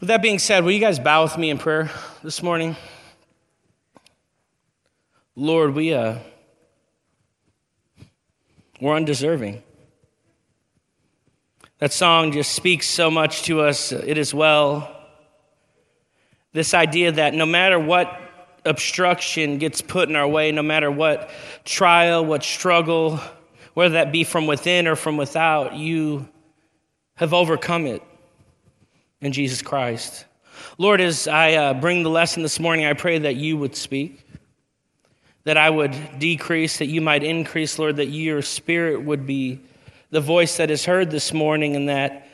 With that being said, will you guys bow with me in prayer this morning? Lord, we uh, we're undeserving. That song just speaks so much to us. It is well. This idea that no matter what obstruction gets put in our way, no matter what trial, what struggle, whether that be from within or from without, you have overcome it in Jesus Christ. Lord, as I uh, bring the lesson this morning, I pray that you would speak, that I would decrease, that you might increase, Lord, that your spirit would be the voice that is heard this morning, and that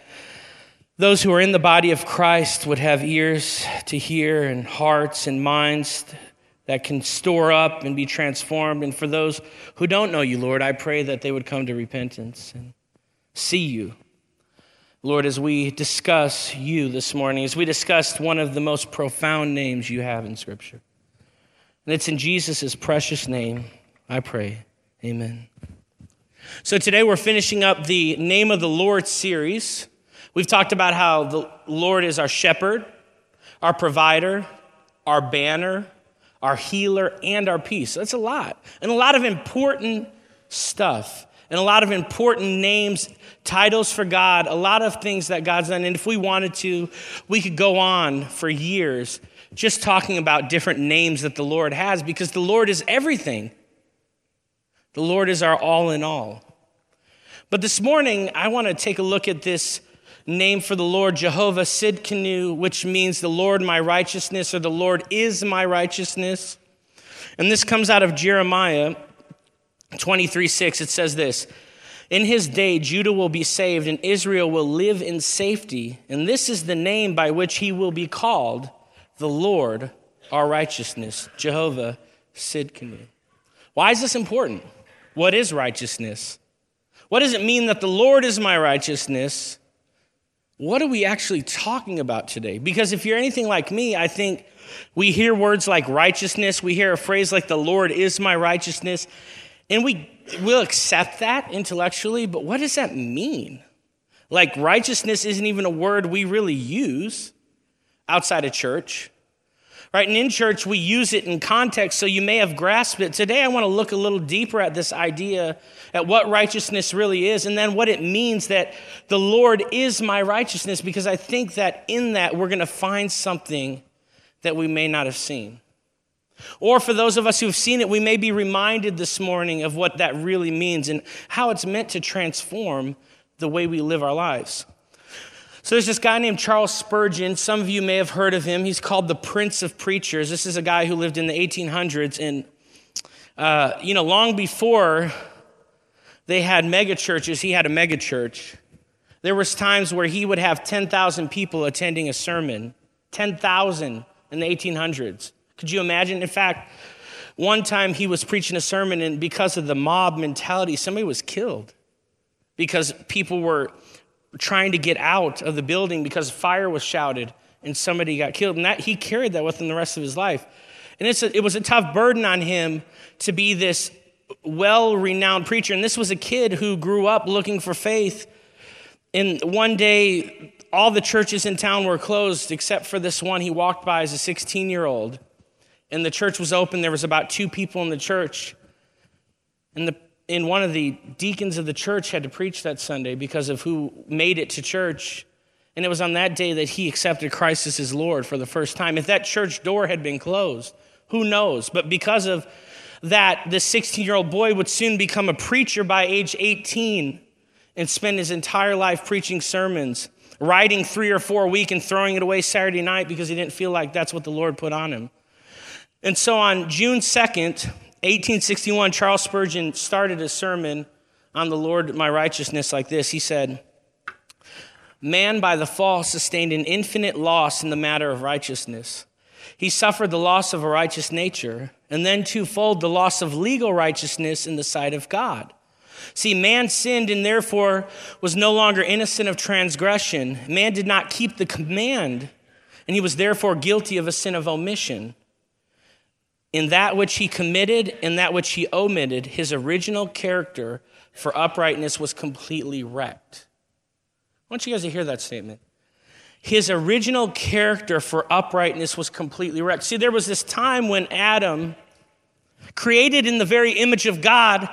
those who are in the body of Christ would have ears to hear and hearts and minds that can store up and be transformed. And for those who don't know you, Lord, I pray that they would come to repentance and see you Lord, as we discuss you this morning, as we discussed one of the most profound names you have in Scripture. And it's in Jesus' precious name I pray. Amen. So today we're finishing up the Name of the Lord series. We've talked about how the Lord is our shepherd, our provider, our banner, our healer, and our peace. That's a lot, and a lot of important stuff and a lot of important names, titles for God, a lot of things that God's done. And if we wanted to, we could go on for years just talking about different names that the Lord has because the Lord is everything. The Lord is our all in all. But this morning, I want to take a look at this name for the Lord, Jehovah Sidkenu, which means the Lord my righteousness or the Lord is my righteousness. And this comes out of Jeremiah 23 6, it says this In his day, Judah will be saved and Israel will live in safety. And this is the name by which he will be called the Lord, our righteousness, Jehovah Sidkenu. Why is this important? What is righteousness? What does it mean that the Lord is my righteousness? What are we actually talking about today? Because if you're anything like me, I think we hear words like righteousness, we hear a phrase like the Lord is my righteousness, and we will accept that intellectually, but what does that mean? Like, righteousness isn't even a word we really use outside of church. Right? And in church, we use it in context, so you may have grasped it. Today, I want to look a little deeper at this idea, at what righteousness really is, and then what it means that the Lord is my righteousness, because I think that in that, we're going to find something that we may not have seen. Or for those of us who've seen it, we may be reminded this morning of what that really means and how it's meant to transform the way we live our lives. So there's this guy named Charles Spurgeon. Some of you may have heard of him. He's called the Prince of Preachers. This is a guy who lived in the 1800s. And, uh, you know, long before they had mega churches, he had a mega church. There was times where he would have 10,000 people attending a sermon. 10,000 in the 1800s. Could you imagine? In fact, one time he was preaching a sermon, and because of the mob mentality, somebody was killed because people were trying to get out of the building because fire was shouted and somebody got killed. And that he carried that with him the rest of his life. And a, it was a tough burden on him to be this well renowned preacher. And this was a kid who grew up looking for faith. And one day, all the churches in town were closed except for this one he walked by as a 16 year old and the church was open. There was about two people in the church. And, the, and one of the deacons of the church had to preach that Sunday because of who made it to church. And it was on that day that he accepted Christ as his Lord for the first time. If that church door had been closed, who knows? But because of that, this 16 year old boy would soon become a preacher by age 18 and spend his entire life preaching sermons, writing three or four a week and throwing it away Saturday night because he didn't feel like that's what the Lord put on him. And so on June 2nd, 1861, Charles Spurgeon started a sermon on the Lord my righteousness like this. He said, Man by the fall sustained an infinite loss in the matter of righteousness. He suffered the loss of a righteous nature, and then twofold the loss of legal righteousness in the sight of God. See, man sinned and therefore was no longer innocent of transgression. Man did not keep the command, and he was therefore guilty of a sin of omission. In that which he committed and that which he omitted, his original character for uprightness was completely wrecked. I want you guys to hear that statement. his original character for uprightness was completely wrecked. See, there was this time when Adam, created in the very image of God,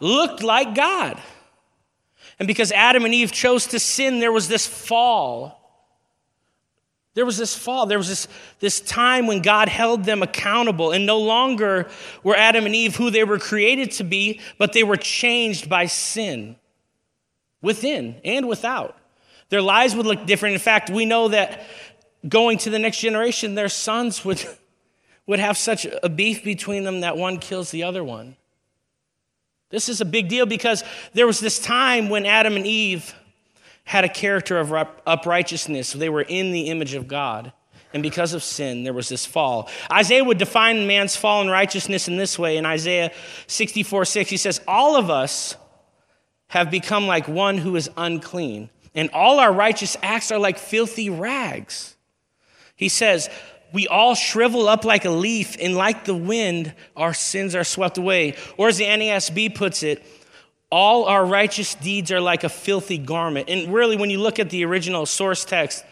looked like God. And because Adam and Eve chose to sin, there was this fall. There was this fall. There was this, this time when God held them accountable, and no longer were Adam and Eve who they were created to be, but they were changed by sin within and without. Their lives would look different. In fact, we know that going to the next generation, their sons would, would have such a beef between them that one kills the other one. This is a big deal because there was this time when Adam and Eve had a character of uprightness. They were in the image of God. And because of sin, there was this fall. Isaiah would define man's fall in righteousness in this way. In Isaiah 64 6, he says, All of us have become like one who is unclean and all our righteous acts are like filthy rags. He says, We all shrivel up like a leaf, and like the wind, our sins are swept away. Or as the NASB puts it, all our righteous deeds are like a filthy garment. And really, when you look at the original source text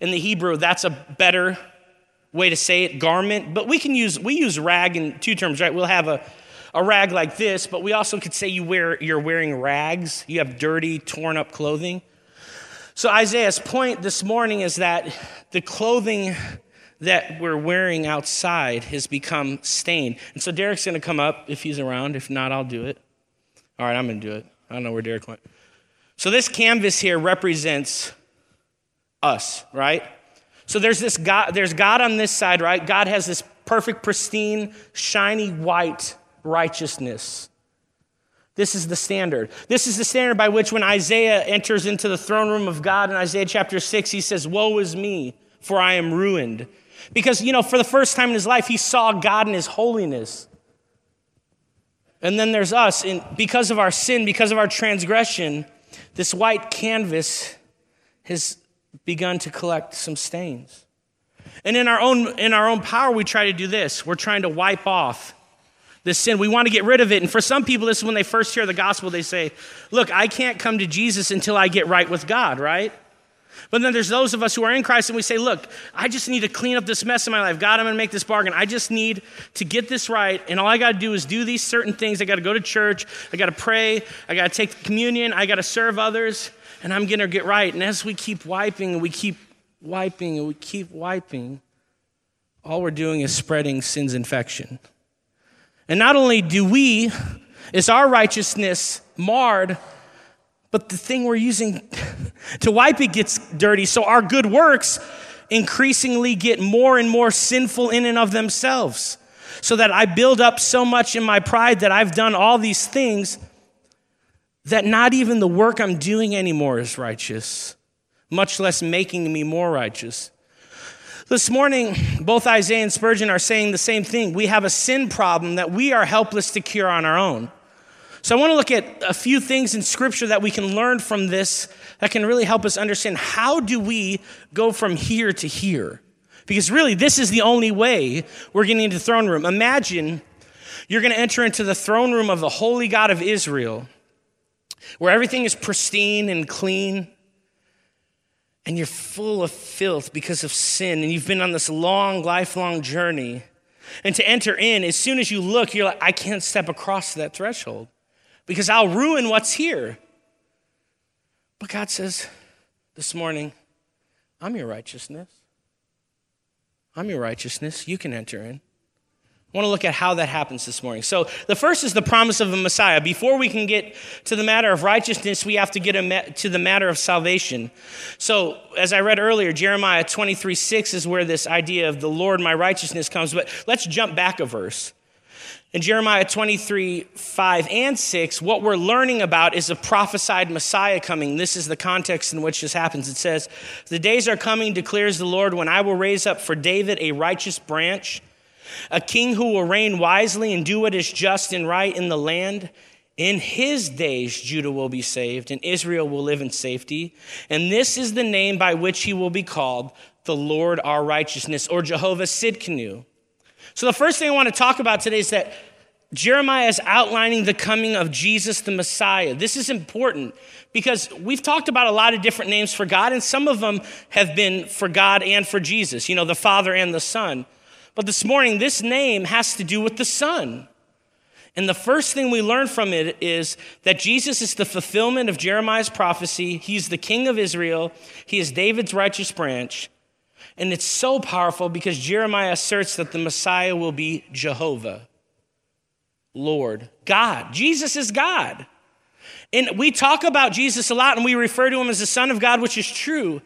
in the Hebrew, that's a better way to say it, garment. But we can use, we use rag in two terms, right? We'll have a, a rag like this, but we also could say you wear, you're wearing rags. You have dirty, torn up clothing. So, Isaiah's point this morning is that the clothing that we're wearing outside has become stained. And so, Derek's going to come up if he's around. If not, I'll do it. All right, I'm going to do it. I don't know where Derek went. So, this canvas here represents us, right? So, there's this God, there's God on this side, right? God has this perfect, pristine, shiny white righteousness. This is the standard. This is the standard by which when Isaiah enters into the throne room of God in Isaiah chapter 6, he says, Woe is me, for I am ruined. Because, you know, for the first time in his life, he saw God in his holiness. And then there's us, and because of our sin, because of our transgression, this white canvas has begun to collect some stains. And in our own, in our own power, we try to do this. We're trying to wipe off the sin. We want to get rid of it. And for some people, this is when they first hear the gospel, they say, Look, I can't come to Jesus until I get right with God, right? But then there's those of us who are in Christ and we say, Look, I just need to clean up this mess in my life. God, I'm going to make this bargain. I just need to get this right. And all I got to do is do these certain things. I got to go to church. I got to pray. I got to take communion. I got to serve others. And I'm going to get right. And as we keep wiping and we keep wiping and we keep wiping, all we're doing is spreading sin's infection. And not only do we, is our righteousness marred, but the thing we're using to wipe it gets dirty. So our good works increasingly get more and more sinful in and of themselves. So that I build up so much in my pride that I've done all these things that not even the work I'm doing anymore is righteous, much less making me more righteous. This morning, both Isaiah and Spurgeon are saying the same thing. We have a sin problem that we are helpless to cure on our own. So I want to look at a few things in scripture that we can learn from this that can really help us understand how do we go from here to here? Because really, this is the only way we're getting into the throne room. Imagine you're going to enter into the throne room of the holy God of Israel, where everything is pristine and clean and you're full of filth because of sin, and you've been on this long, lifelong journey. And to enter in, as soon as you look, you're like, I can't step across that threshold because I'll ruin what's here. But God says this morning, I'm your righteousness. I'm your righteousness. You can enter in. I want to look at how that happens this morning. So, the first is the promise of a Messiah. Before we can get to the matter of righteousness, we have to get to the matter of salvation. So, as I read earlier, Jeremiah 23 6 is where this idea of the Lord my righteousness comes. But let's jump back a verse. In Jeremiah 23 5 and 6, what we're learning about is a prophesied Messiah coming. This is the context in which this happens. It says, The days are coming, declares the Lord, when I will raise up for David a righteous branch a king who will reign wisely and do what is just and right in the land. In his days, Judah will be saved and Israel will live in safety. And this is the name by which he will be called the Lord our righteousness or Jehovah Sidkenu. So, the first thing I want to talk about today is that Jeremiah is outlining the coming of Jesus the Messiah. This is important because we've talked about a lot of different names for God, and some of them have been for God and for Jesus, you know, the Father and the Son. But this morning, this name has to do with the Son. And the first thing we learn from it is that Jesus is the fulfillment of Jeremiah's prophecy. He's the King of Israel, he is David's righteous branch. And it's so powerful because Jeremiah asserts that the Messiah will be Jehovah. Lord, God. Jesus is God. And we talk about Jesus a lot and we refer to him as the Son of God, which is true.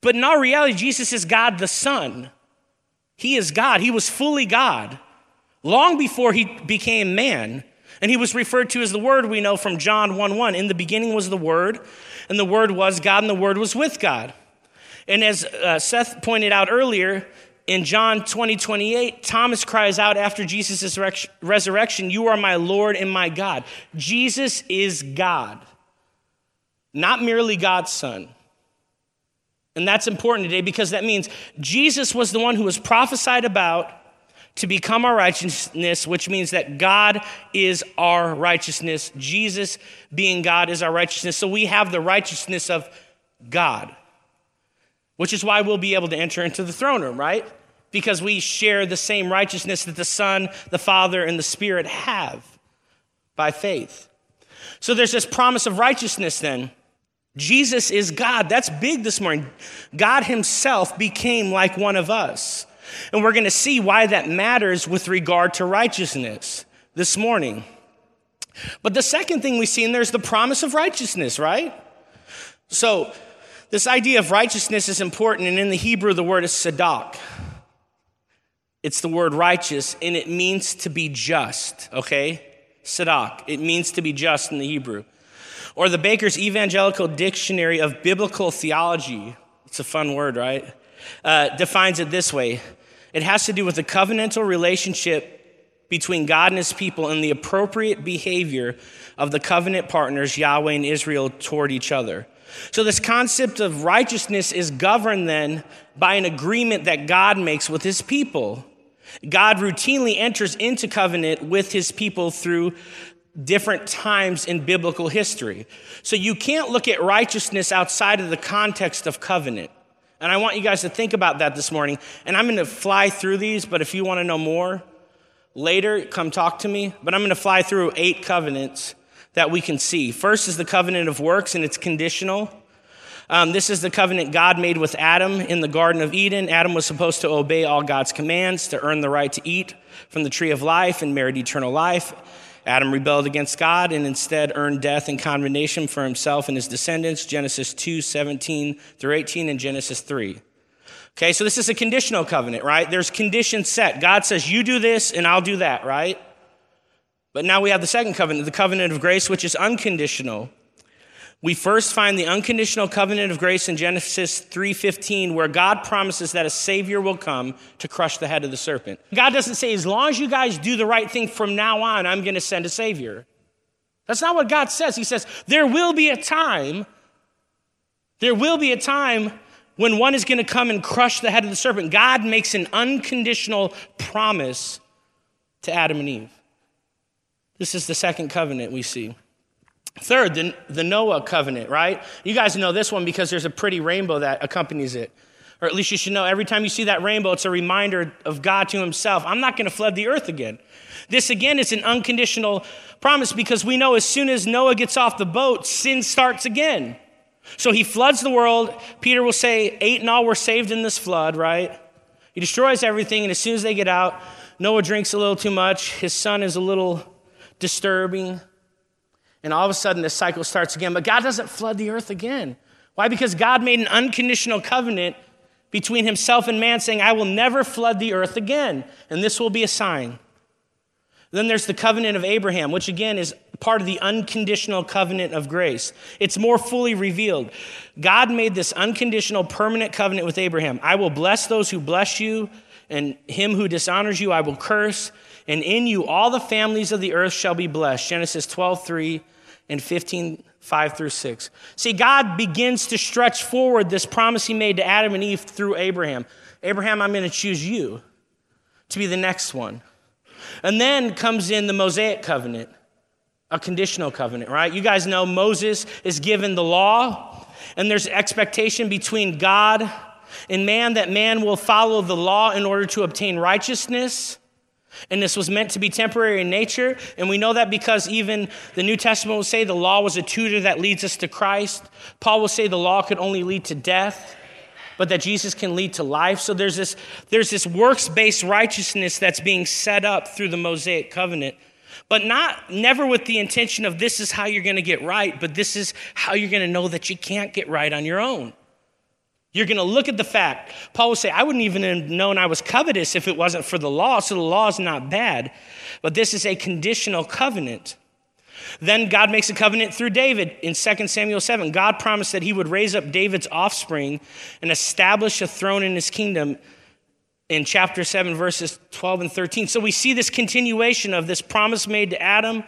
But in our reality, Jesus is God the Son. He is God. He was fully God long before he became man. And he was referred to as the Word, we know from John 1 1. In the beginning was the Word, and the Word was God, and the Word was with God. And as uh, Seth pointed out earlier, in John 20, 28, Thomas cries out after Jesus' resurrection, You are my Lord and my God. Jesus is God, not merely God's Son. And that's important today because that means Jesus was the one who was prophesied about to become our righteousness, which means that God is our righteousness. Jesus, being God, is our righteousness. So we have the righteousness of God which is why we'll be able to enter into the throne room, right? Because we share the same righteousness that the Son, the Father, and the Spirit have by faith. So there's this promise of righteousness then. Jesus is God. That's big this morning. God Himself became like one of us. And we're going to see why that matters with regard to righteousness this morning. But the second thing we see in there is the promise of righteousness, right? So this idea of righteousness is important, and in the Hebrew, the word is sadak. It's the word righteous, and it means to be just, okay? Sadak. It means to be just in the Hebrew. Or the Baker's Evangelical Dictionary of Biblical Theology, it's a fun word, right? Uh, defines it this way it has to do with the covenantal relationship between God and his people and the appropriate behavior of the covenant partners, Yahweh and Israel, toward each other. So, this concept of righteousness is governed then by an agreement that God makes with his people. God routinely enters into covenant with his people through different times in biblical history. So, you can't look at righteousness outside of the context of covenant. And I want you guys to think about that this morning. And I'm going to fly through these, but if you want to know more later, come talk to me. But I'm going to fly through eight covenants that we can see. First is the covenant of works, and it's conditional. Um, this is the covenant God made with Adam in the Garden of Eden. Adam was supposed to obey all God's commands to earn the right to eat from the tree of life and merit eternal life. Adam rebelled against God and instead earned death and condemnation for himself and his descendants. Genesis 2 17 through 18 and Genesis 3. Okay, so this is a conditional covenant, right? There's conditions set. God says, You do this and I'll do that, right? But now we have the second covenant, the covenant of grace, which is unconditional. We first find the unconditional covenant of grace in Genesis 3:15 where God promises that a savior will come to crush the head of the serpent. God doesn't say as long as you guys do the right thing from now on I'm going to send a savior. That's not what God says. He says there will be a time there will be a time when one is going to come and crush the head of the serpent. God makes an unconditional promise to Adam and Eve. This is the second covenant we see. Third, the, the Noah covenant, right? You guys know this one because there's a pretty rainbow that accompanies it. Or at least you should know every time you see that rainbow, it's a reminder of God to himself. I'm not going to flood the earth again. This again is an unconditional promise because we know as soon as Noah gets off the boat, sin starts again. So he floods the world. Peter will say, Eight and all were saved in this flood, right? He destroys everything, and as soon as they get out, Noah drinks a little too much. His son is a little disturbing. And all of a sudden, this cycle starts again. But God doesn't flood the earth again. Why? Because God made an unconditional covenant between himself and man, saying, I will never flood the earth again. And this will be a sign. Then there's the covenant of Abraham, which again is part of the unconditional covenant of grace. It's more fully revealed. God made this unconditional, permanent covenant with Abraham. I will bless those who bless you, and him who dishonors you, I will curse and in you all the families of the earth shall be blessed. Genesis 12, 3 and 15, 5 through 6. See, God begins to stretch forward this promise he made to Adam and Eve through Abraham. Abraham, I'm going to choose you to be the next one. And then comes in the Mosaic covenant, a conditional covenant, right? You guys know Moses is given the law, and there's expectation between God and man that man will follow the law in order to obtain righteousness. And this was meant to be temporary in nature. And we know that because even the New Testament will say the law was a tutor that leads us to Christ. Paul will say the law could only lead to death, but that Jesus can lead to life. So there's this, there's this works based righteousness that's being set up through the Mosaic covenant. But not never with the intention of this is how you're going to get right, but this is how you're going to know that you can't get right on your own. You're going to look at the fact. Paul will say, I wouldn't even have known I was covetous if it wasn't for the law, so the law is not bad. But this is a conditional covenant. Then God makes a covenant through David in 2 Samuel 7. God promised that he would raise up David's offspring and establish a throne in his kingdom in chapter 7, verses 12 and 13. So we see this continuation of this promise made to Adam,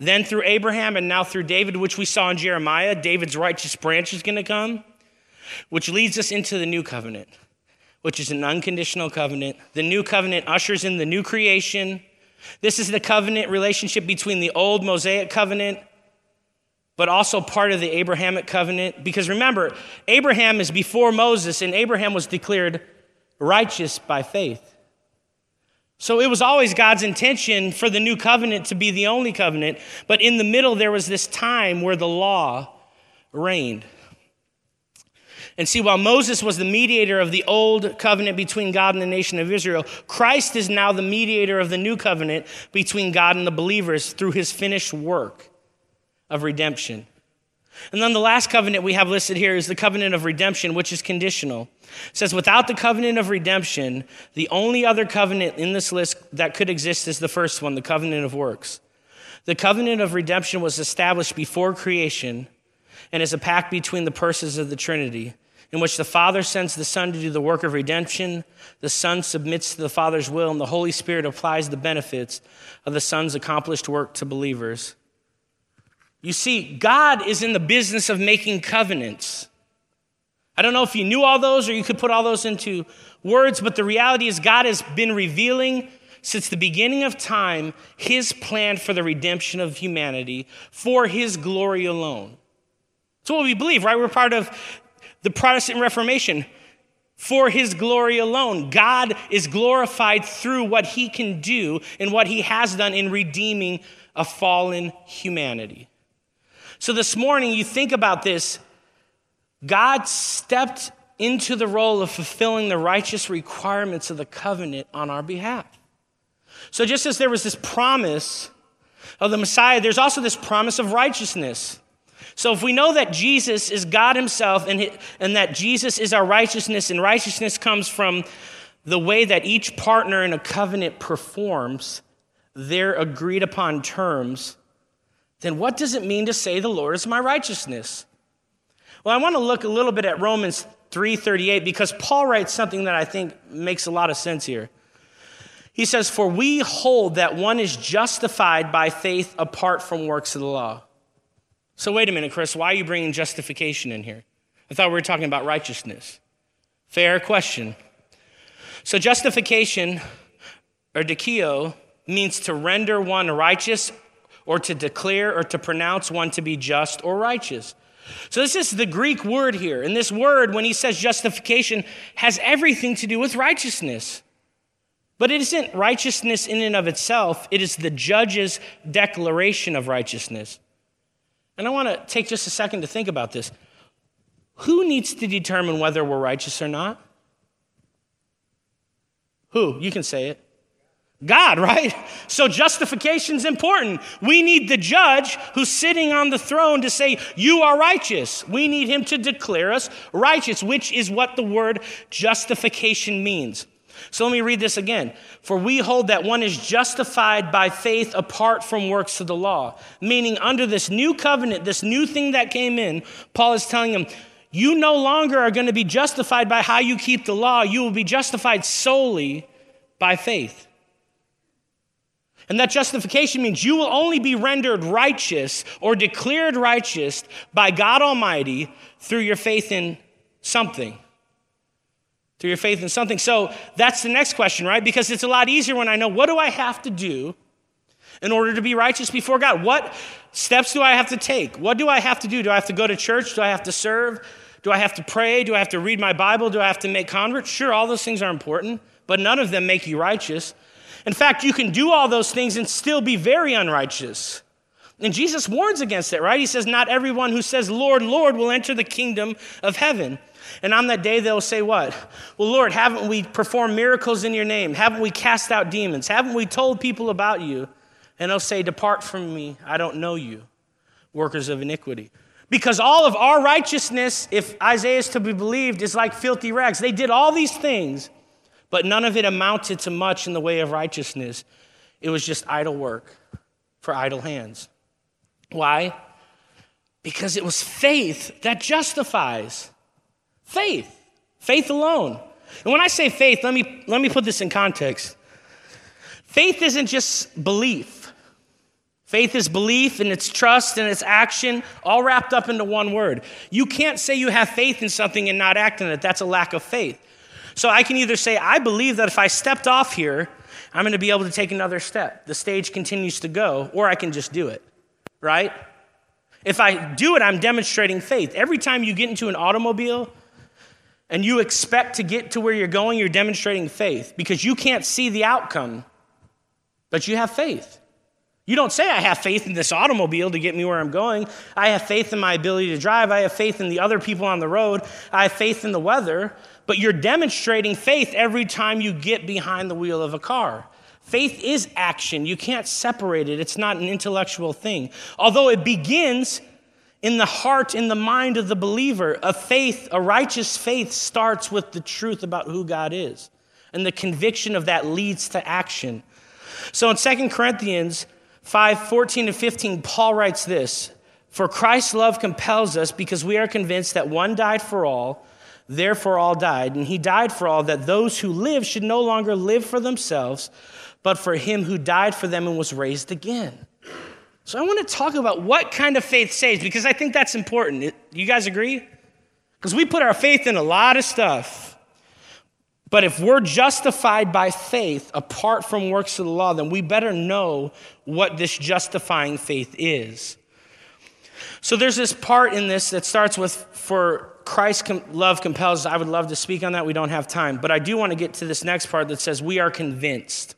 then through Abraham, and now through David, which we saw in Jeremiah. David's righteous branch is going to come. Which leads us into the new covenant, which is an unconditional covenant. The new covenant ushers in the new creation. This is the covenant relationship between the old Mosaic covenant, but also part of the Abrahamic covenant. Because remember, Abraham is before Moses, and Abraham was declared righteous by faith. So it was always God's intention for the new covenant to be the only covenant, but in the middle there was this time where the law reigned. And see, while Moses was the mediator of the old covenant between God and the nation of Israel, Christ is now the mediator of the new covenant between God and the believers through his finished work of redemption. And then the last covenant we have listed here is the covenant of redemption, which is conditional. It says, without the covenant of redemption, the only other covenant in this list that could exist is the first one, the covenant of works. The covenant of redemption was established before creation and is a pact between the persons of the Trinity in which the Father sends the Son to do the work of redemption, the Son submits to the Father's will, and the Holy Spirit applies the benefits of the Son's accomplished work to believers. You see, God is in the business of making covenants. I don't know if you knew all those or you could put all those into words, but the reality is, God has been revealing since the beginning of time his plan for the redemption of humanity for his glory alone. That's what we believe, right? We're part of the Protestant Reformation. For his glory alone. God is glorified through what he can do and what he has done in redeeming a fallen humanity. So this morning, you think about this God stepped into the role of fulfilling the righteous requirements of the covenant on our behalf. So just as there was this promise of the Messiah, there's also this promise of righteousness. So if we know that Jesus is God Himself and, and that Jesus is our righteousness, and righteousness comes from the way that each partner in a covenant performs their agreed upon terms, then what does it mean to say the Lord is my righteousness? Well, I want to look a little bit at Romans 3:38 because Paul writes something that I think makes a lot of sense here. He says, "For we hold that one is justified by faith apart from works of the law." So, wait a minute, Chris, why are you bringing justification in here? I thought we were talking about righteousness. Fair question. So, justification or dikio means to render one righteous or to declare or to pronounce one to be just or righteous. So, this is the Greek word here. And this word, when he says justification, has everything to do with righteousness. But it isn't righteousness in and of itself, it is the judge's declaration of righteousness. And I want to take just a second to think about this. Who needs to determine whether we're righteous or not? Who? You can say it. God, right? So justification's important. We need the judge who's sitting on the throne to say, You are righteous. We need him to declare us righteous, which is what the word justification means. So let me read this again. For we hold that one is justified by faith apart from works of the law. Meaning, under this new covenant, this new thing that came in, Paul is telling them, you no longer are going to be justified by how you keep the law. You will be justified solely by faith. And that justification means you will only be rendered righteous or declared righteous by God Almighty through your faith in something. Through your faith in something. So that's the next question, right? Because it's a lot easier when I know what do I have to do in order to be righteous before God? What steps do I have to take? What do I have to do? Do I have to go to church? Do I have to serve? Do I have to pray? Do I have to read my Bible? Do I have to make converts? Sure, all those things are important, but none of them make you righteous. In fact, you can do all those things and still be very unrighteous. And Jesus warns against it, right? He says, Not everyone who says, Lord, Lord, will enter the kingdom of heaven. And on that day, they'll say, What? Well, Lord, haven't we performed miracles in your name? Haven't we cast out demons? Haven't we told people about you? And they'll say, Depart from me, I don't know you, workers of iniquity. Because all of our righteousness, if Isaiah is to be believed, is like filthy rags. They did all these things, but none of it amounted to much in the way of righteousness. It was just idle work for idle hands. Why? Because it was faith that justifies. Faith. Faith alone. And when I say faith, let me, let me put this in context. Faith isn't just belief. Faith is belief and it's trust and it's action, all wrapped up into one word. You can't say you have faith in something and not act on it. That's a lack of faith. So I can either say, I believe that if I stepped off here, I'm going to be able to take another step. The stage continues to go, or I can just do it, right? If I do it, I'm demonstrating faith. Every time you get into an automobile and you expect to get to where you're going, you're demonstrating faith because you can't see the outcome, but you have faith. You don't say, I have faith in this automobile to get me where I'm going. I have faith in my ability to drive. I have faith in the other people on the road. I have faith in the weather. But you're demonstrating faith every time you get behind the wheel of a car. Faith is action. You can't separate it, it's not an intellectual thing. Although it begins in the heart, in the mind of the believer, a faith, a righteous faith starts with the truth about who God is. And the conviction of that leads to action. So in Second Corinthians, 5 14 to 15, Paul writes this For Christ's love compels us because we are convinced that one died for all, therefore all died. And he died for all, that those who live should no longer live for themselves, but for him who died for them and was raised again. So I want to talk about what kind of faith saves because I think that's important. You guys agree? Because we put our faith in a lot of stuff. But if we're justified by faith apart from works of the law, then we better know what this justifying faith is. So there's this part in this that starts with, for Christ's love compels. I would love to speak on that. We don't have time. But I do want to get to this next part that says, we are convinced.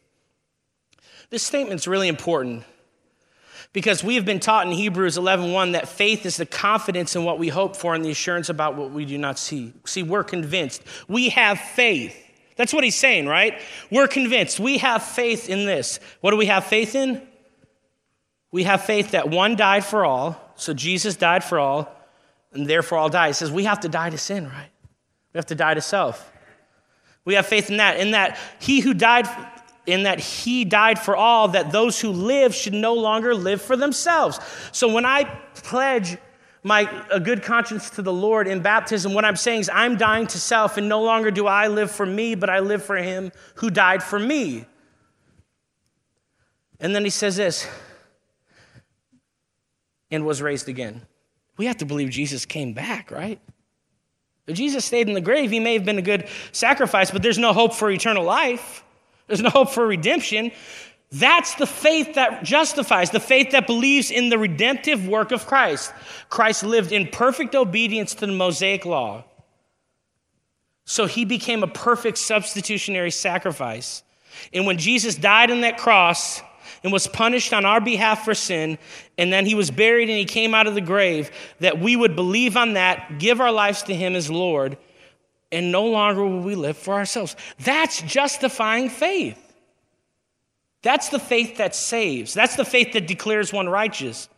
This statement's really important because we have been taught in Hebrews 11:1 that faith is the confidence in what we hope for and the assurance about what we do not see. See, we're convinced. We have faith. That's what he's saying, right? We're convinced. We have faith in this. What do we have faith in? We have faith that one died for all, so Jesus died for all, and therefore all die. He says we have to die to sin, right? We have to die to self. We have faith in that, in that he who died in that he died for all, that those who live should no longer live for themselves. So when I pledge my a good conscience to the Lord in baptism, what I'm saying is I'm dying to self, and no longer do I live for me, but I live for him who died for me. And then he says this, and was raised again. We have to believe Jesus came back, right? If Jesus stayed in the grave, he may have been a good sacrifice, but there's no hope for eternal life. There's no hope for redemption. That's the faith that justifies, the faith that believes in the redemptive work of Christ. Christ lived in perfect obedience to the Mosaic law. So he became a perfect substitutionary sacrifice. And when Jesus died on that cross and was punished on our behalf for sin, and then he was buried and he came out of the grave, that we would believe on that, give our lives to him as Lord, and no longer will we live for ourselves. That's justifying faith. That's the faith that saves. That's the faith that declares one righteous.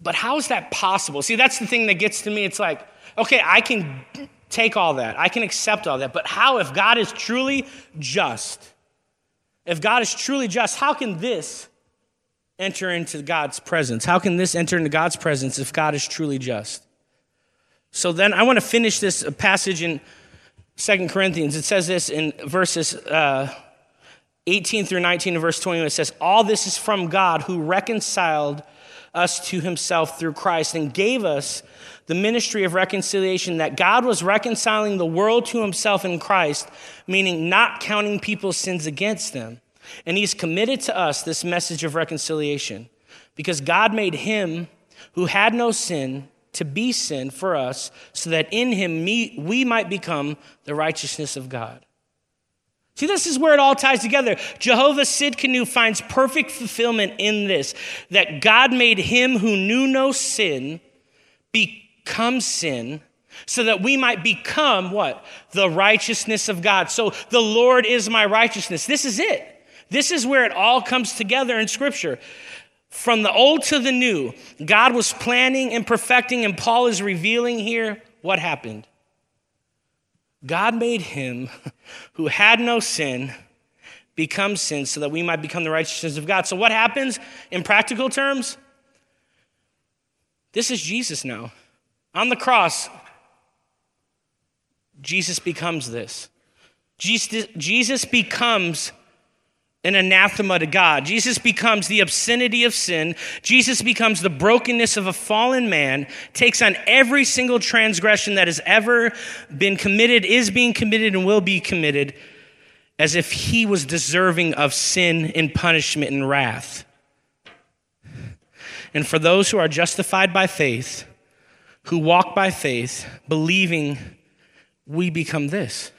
But how is that possible? See, that's the thing that gets to me. It's like, okay, I can take all that, I can accept all that, but how, if God is truly just, if God is truly just, how can this enter into God's presence? How can this enter into God's presence if God is truly just? So then I want to finish this passage in Second Corinthians. It says this in verses uh, 18 through 19 and verse 21. It says, All this is from God who reconciled us to himself through Christ and gave us the ministry of reconciliation that God was reconciling the world to himself in Christ, meaning not counting people's sins against them. And he's committed to us this message of reconciliation because God made him who had no sin to be sin for us so that in him we might become the righteousness of God. See, this is where it all ties together. Jehovah Tsidkenu finds perfect fulfillment in this that God made him who knew no sin become sin so that we might become what? The righteousness of God. So the Lord is my righteousness. This is it. This is where it all comes together in Scripture. From the old to the new, God was planning and perfecting, and Paul is revealing here what happened. God made him who had no sin become sin so that we might become the righteousness of God. So, what happens in practical terms? This is Jesus now. On the cross, Jesus becomes this. Jesus, becomes an anathema to God. Jesus becomes the obscenity of sin. Jesus becomes the brokenness of a fallen man, takes on every single transgression that has ever been committed, is being committed, and will be committed, as if he was deserving of sin and punishment and wrath. And for those who are justified by faith, who walk by faith, believing, we become this.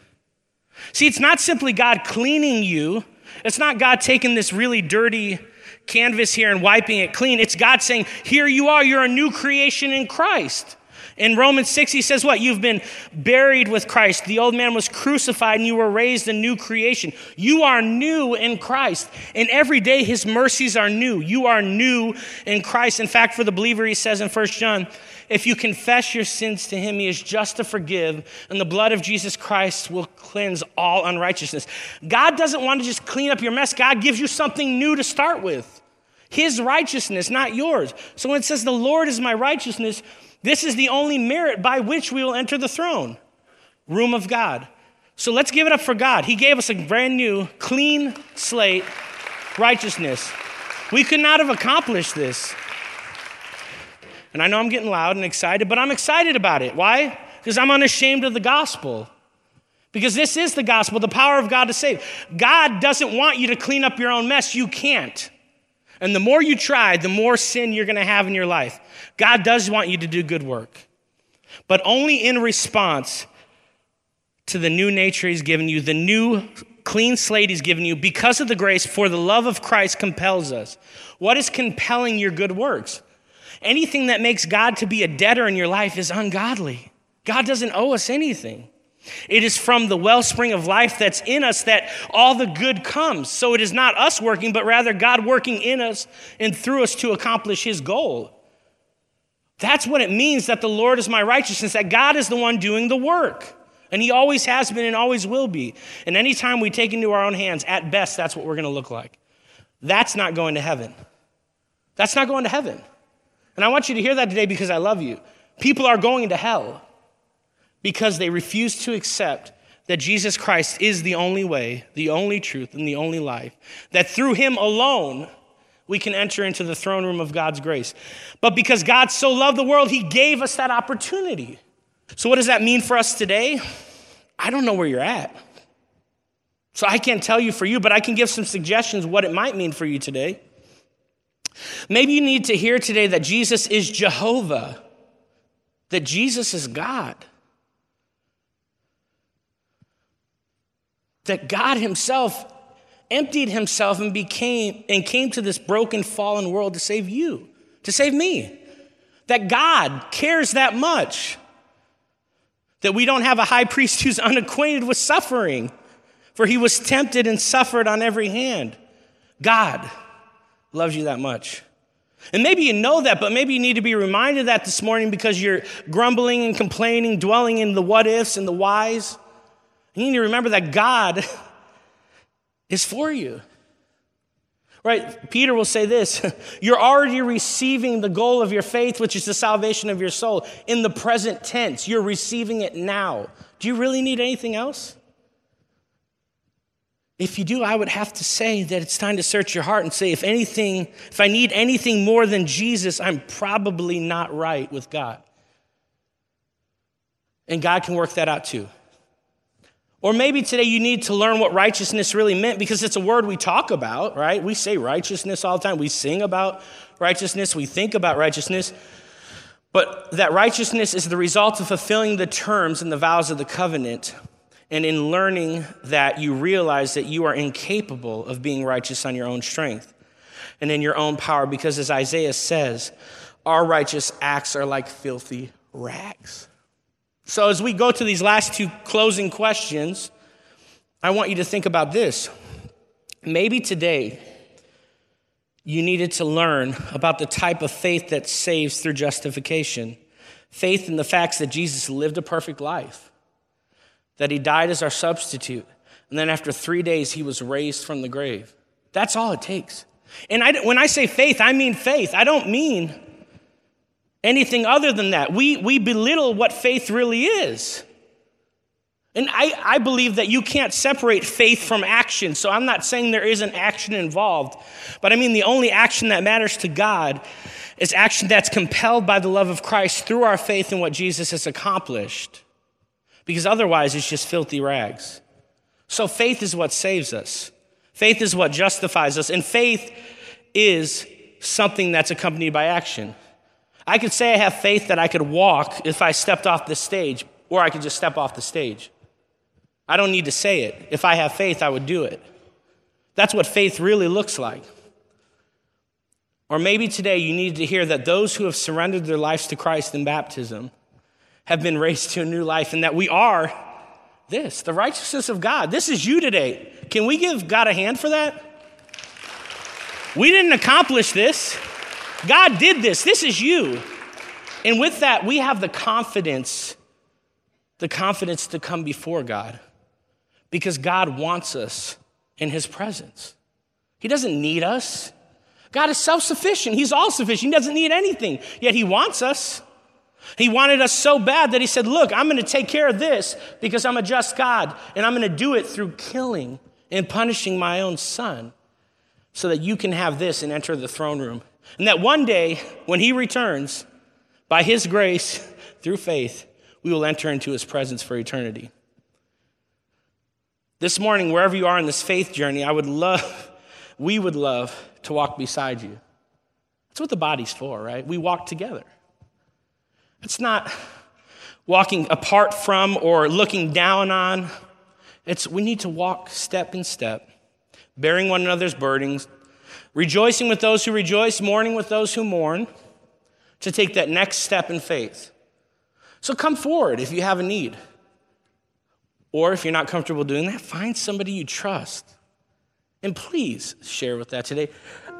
See, it's not simply God cleaning you it's not God taking this really dirty canvas here and wiping it clean. It's God saying, Here you are, you're a new creation in Christ. In Romans 6, he says, What? You've been buried with Christ. The old man was crucified and you were raised a new creation. You are new in Christ. And every day his mercies are new. You are new in Christ. In fact, for the believer, he says in 1 John, if you confess your sins to him, he is just to forgive, and the blood of Jesus Christ will cleanse all unrighteousness. God doesn't want to just clean up your mess, God gives you something new to start with. His righteousness, not yours. So when it says, The Lord is my righteousness, this is the only merit by which we will enter the throne room of God. So let's give it up for God. He gave us a brand new, clean slate righteousness. We could not have accomplished this and I know I'm getting loud and excited, but I'm excited about it. Why? Because I'm unashamed of the gospel. Because this is the gospel, the power of God to save. God doesn't want you to clean up your own mess. You can't. And the more you try, the more sin you're going to have in your life. God does want you to do good work, but only in response to the new nature He's given you, the new clean slate He's given you, because of the grace, for the love of Christ compels us. What is compelling your good works? Anything that makes God to be a debtor in your life is ungodly. God doesn't owe us anything. It is from the wellspring of life that's in us that all the good comes. So it is not us working, but rather God working in us and through us to accomplish his goal. That's what it means that the Lord is my righteousness, that God is the one doing the work. And he always has been and always will be. And anytime we take into our own hands, at best, that's what we're going to look like. That's not going to heaven. That's not going to heaven. And I want you to hear that today because I love you. People are going to hell because they refuse to accept that Jesus Christ is the only way, the only truth, and the only life. That through him alone, we can enter into the throne room of God's grace. But because God so loved the world, he gave us that opportunity. So, what does that mean for us today? I don't know where you're at. So, I can't tell you for you, but I can give some suggestions what it might mean for you today. Maybe you need to hear today that Jesus is Jehovah, that Jesus is God. That God Himself emptied Himself and became and came to this broken, fallen world to save you, to save me. That God cares that much. That we don't have a high priest who's unacquainted with suffering, for he was tempted and suffered on every hand. God loves you that much. And maybe you know that, but maybe you need to be reminded of that this morning because you're grumbling and complaining, dwelling in the what ifs and the whys. You need to remember that God is for you. Right? Peter will say this You're already receiving the goal of your faith, which is the salvation of your soul, in the present tense. You're receiving it now. Do you really need anything else? If you do, I would have to say that it's time to search your heart and say, if anything, if I need anything more than Jesus, I'm probably not right with God. And God can work that out too. Or maybe today you need to learn what righteousness really meant because it's a word we talk about, right? We say righteousness all the time. We sing about righteousness. We think about righteousness. But that righteousness is the result of fulfilling the terms and the vows of the covenant. And in learning that, you realize that you are incapable of being righteous on your own strength and in your own power, because as Isaiah says, our righteous acts are like filthy rags. So, as we go to these last two closing questions, I want you to think about this. Maybe today you needed to learn about the type of faith that saves through justification faith in the facts that Jesus lived a perfect life, that he died as our substitute, and then after three days he was raised from the grave. That's all it takes. And I, when I say faith, I mean faith. I don't mean anything other than that. We, we belittle what faith really is. And I, I believe that you can't separate faith from action. So I'm not saying there isn't action involved, but I mean the only action that matters to God is action that's compelled by the love of Christ through our faith in what Jesus has accomplished. Because otherwise, it's just filthy rags. So faith is what saves us, faith is what justifies us, and faith is something that's accompanied by action. I could say I have faith that I could walk if I stepped off the stage, or I could just step off the stage. I don't need to say it. If I have faith, I would do it. That's what faith really looks like. Or maybe today you need to hear that those who have surrendered their lives to Christ in baptism have been raised to a new life and that we are this, the righteousness of God. This is you today. Can we give God a hand for that? We didn't accomplish this. God did this. This is you. And with that, we have the confidence, the confidence to come before God because God wants us in his presence. He doesn't need us. God is self sufficient. He's all sufficient. He doesn't need anything, yet he wants us. He wanted us so bad that he said, Look, I'm going to take care of this because I'm a just God, and I'm going to do it through killing and punishing my own son so that you can have this and enter the throne room. And that one day, when he returns, by his grace, through faith, we will enter into his presence for eternity. This morning, wherever you are in this faith journey, I would love, we would love to walk beside you. That's what the body's for, right? We walk together. It's not walking apart from or looking down on. It's we need to walk step in step, bearing one another's burdens, rejoicing with those who rejoice, mourning with those who mourn, to take that next step in faith. So come forward if you have a need. Or if you're not comfortable doing that, find somebody you trust. And please share with that today.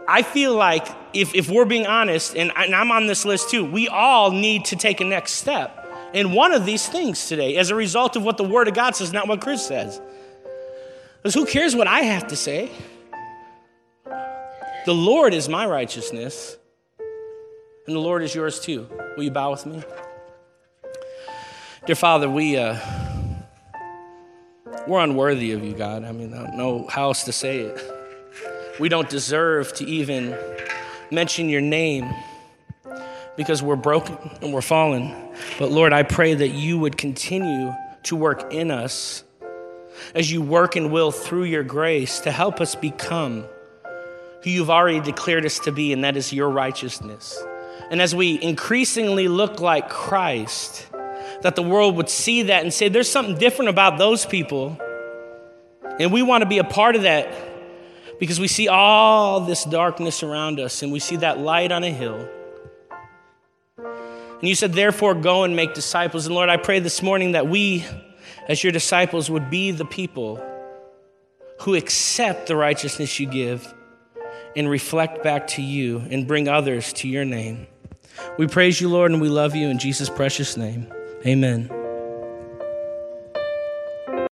I feel like if, if we're being honest, and, I, and I'm on this list too, we all need to take a next step in one of these things today as a result of what the Word of God says, not what Chris says. Because who cares what I have to say? The Lord is my righteousness, and the Lord is yours too. Will you bow with me? Dear Father, we, uh, we're unworthy of you, God. I mean, I don't know how else to say it. We don't deserve to even mention your name because we're broken and we're fallen. But Lord, I pray that you would continue to work in us as you work and will through your grace to help us become who you've already declared us to be, and that is your righteousness. And as we increasingly look like Christ, that the world would see that and say, there's something different about those people. And we want to be a part of that because we see all this darkness around us and we see that light on a hill. And you said, therefore, go and make disciples. And Lord, I pray this morning that we, as your disciples, would be the people who accept the righteousness you give and reflect back to you and bring others to your name. We praise you, Lord, and we love you in Jesus' precious name. Amen.